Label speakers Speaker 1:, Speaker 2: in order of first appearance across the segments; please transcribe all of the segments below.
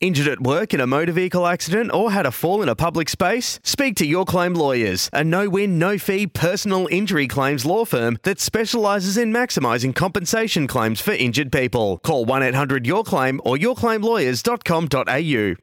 Speaker 1: Injured at work in a motor vehicle accident or had a fall in a public space? Speak to Your Claim Lawyers, a no win, no fee personal injury claims law firm that specialises in maximising compensation claims for injured people. Call 1 800 Your Claim or yourclaimlawyers.com.au.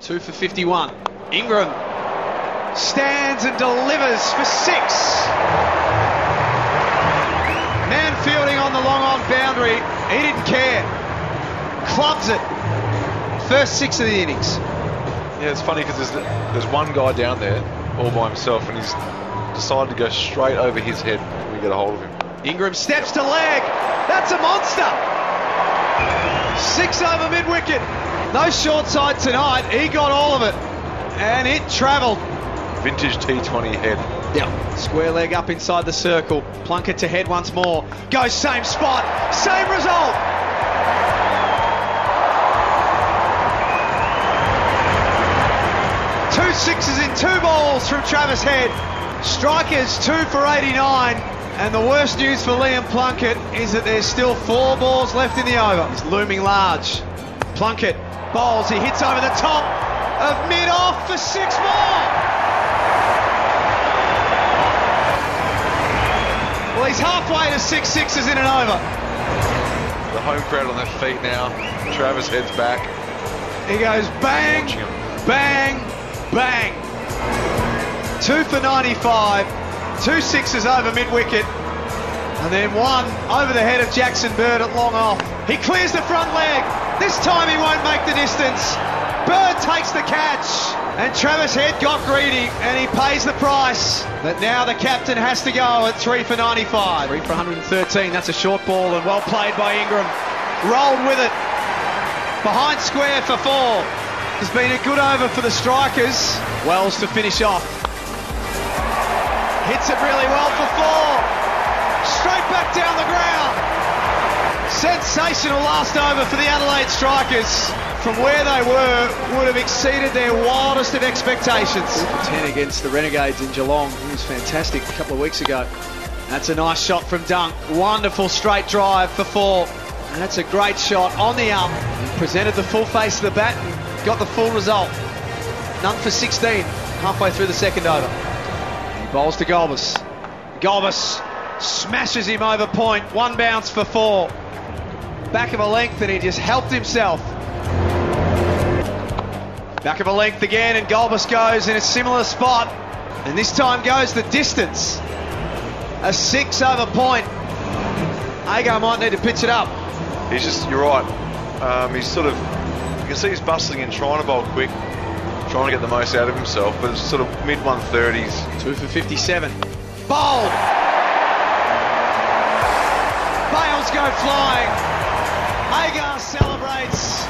Speaker 2: Two for 51. Ingram stands and delivers for six. Man fielding on the long on boundary. He didn't care. Clubs it. First six of the innings.
Speaker 3: Yeah, it's funny because there's, there's one guy down there all by himself and he's decided to go straight over his head when we get a hold of him.
Speaker 2: Ingram steps to leg. That's a monster. Six over mid wicket. No short side tonight. He got all of it. And it travelled.
Speaker 3: Vintage T20 head.
Speaker 2: Yeah. Square leg up inside the circle. Plunkett to head once more. Goes same spot. Same result. Sixes in two balls from Travis Head. Strikers two for 89. And the worst news for Liam Plunkett is that there's still four balls left in the over. He's looming large. Plunkett bowls. He hits over the top of mid off for six more. Well, he's halfway to six sixes in and over.
Speaker 3: The home crowd on their feet now. Travis heads back.
Speaker 2: He goes bang, bang, bang. Two for 95, two sixes over mid wicket, and then one over the head of Jackson Bird at long off. He clears the front leg. This time he won't make the distance. Bird takes the catch, and Travis Head got greedy, and he pays the price. But now the captain has to go at three for 95. Three for 113. That's a short ball, and well played by Ingram. Rolled with it. Behind square for four. It's been a good over for the strikers. Wells to finish off. Hits it really well for four. Straight back down the ground. Sensational last over for the Adelaide Strikers. From where they were, would have exceeded their wildest of expectations. 10 against the Renegades in Geelong. He was fantastic a couple of weeks ago. That's a nice shot from Dunk. Wonderful straight drive for four. And that's a great shot on the up. He presented the full face of the bat and got the full result. None for 16, halfway through the second over. He bowls to Golbus. Golbus smashes him over point. One bounce for four. Back of a length and he just helped himself. Back of a length again and Golbus goes in a similar spot. And this time goes the distance. A six over point. Agar might need to pitch it up.
Speaker 3: He's just, you're right. Um, he's sort of, you can see he's bustling and trying to bowl quick, trying to get the most out of himself, but it's sort of mid 130s.
Speaker 2: Two for 57. Bowled. Bales go flying. Agar celebrates.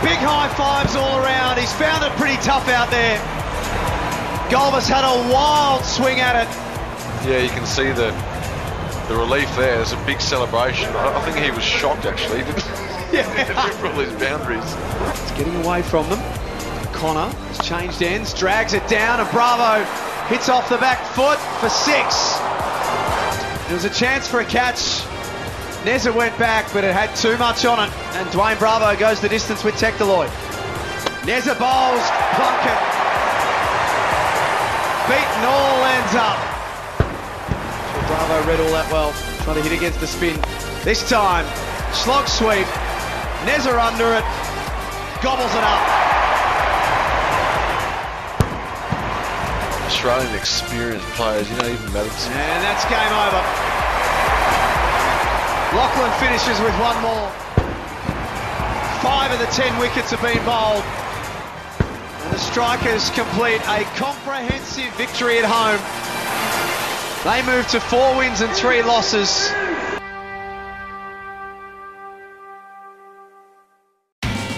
Speaker 2: Big high fives all around. He's found it pretty tough out there. Golbus had a wild swing at it.
Speaker 3: Yeah, you can see the the relief there. There's a big celebration. I, I think he was shocked actually.
Speaker 2: Yeah.
Speaker 3: his boundaries.
Speaker 2: It's getting away from them. Connor has changed ends, drags it down, and Bravo hits off the back foot for six. There was a chance for a catch. Neser went back, but it had too much on it, and Dwayne Bravo goes the distance with Tectaloid. Neser bowls, Plunkett. Beaten all ends up. Bravo read all that well, trying to hit against the spin. This time, slog sweep, Neser under it, gobbles it up.
Speaker 3: Australian experienced players, you know, even Maddox.
Speaker 2: And that's game over. Laughlin finishes with one more. Five of the ten wickets have been bowled. And the Strikers complete a comprehensive victory at home. They move to four wins and three losses.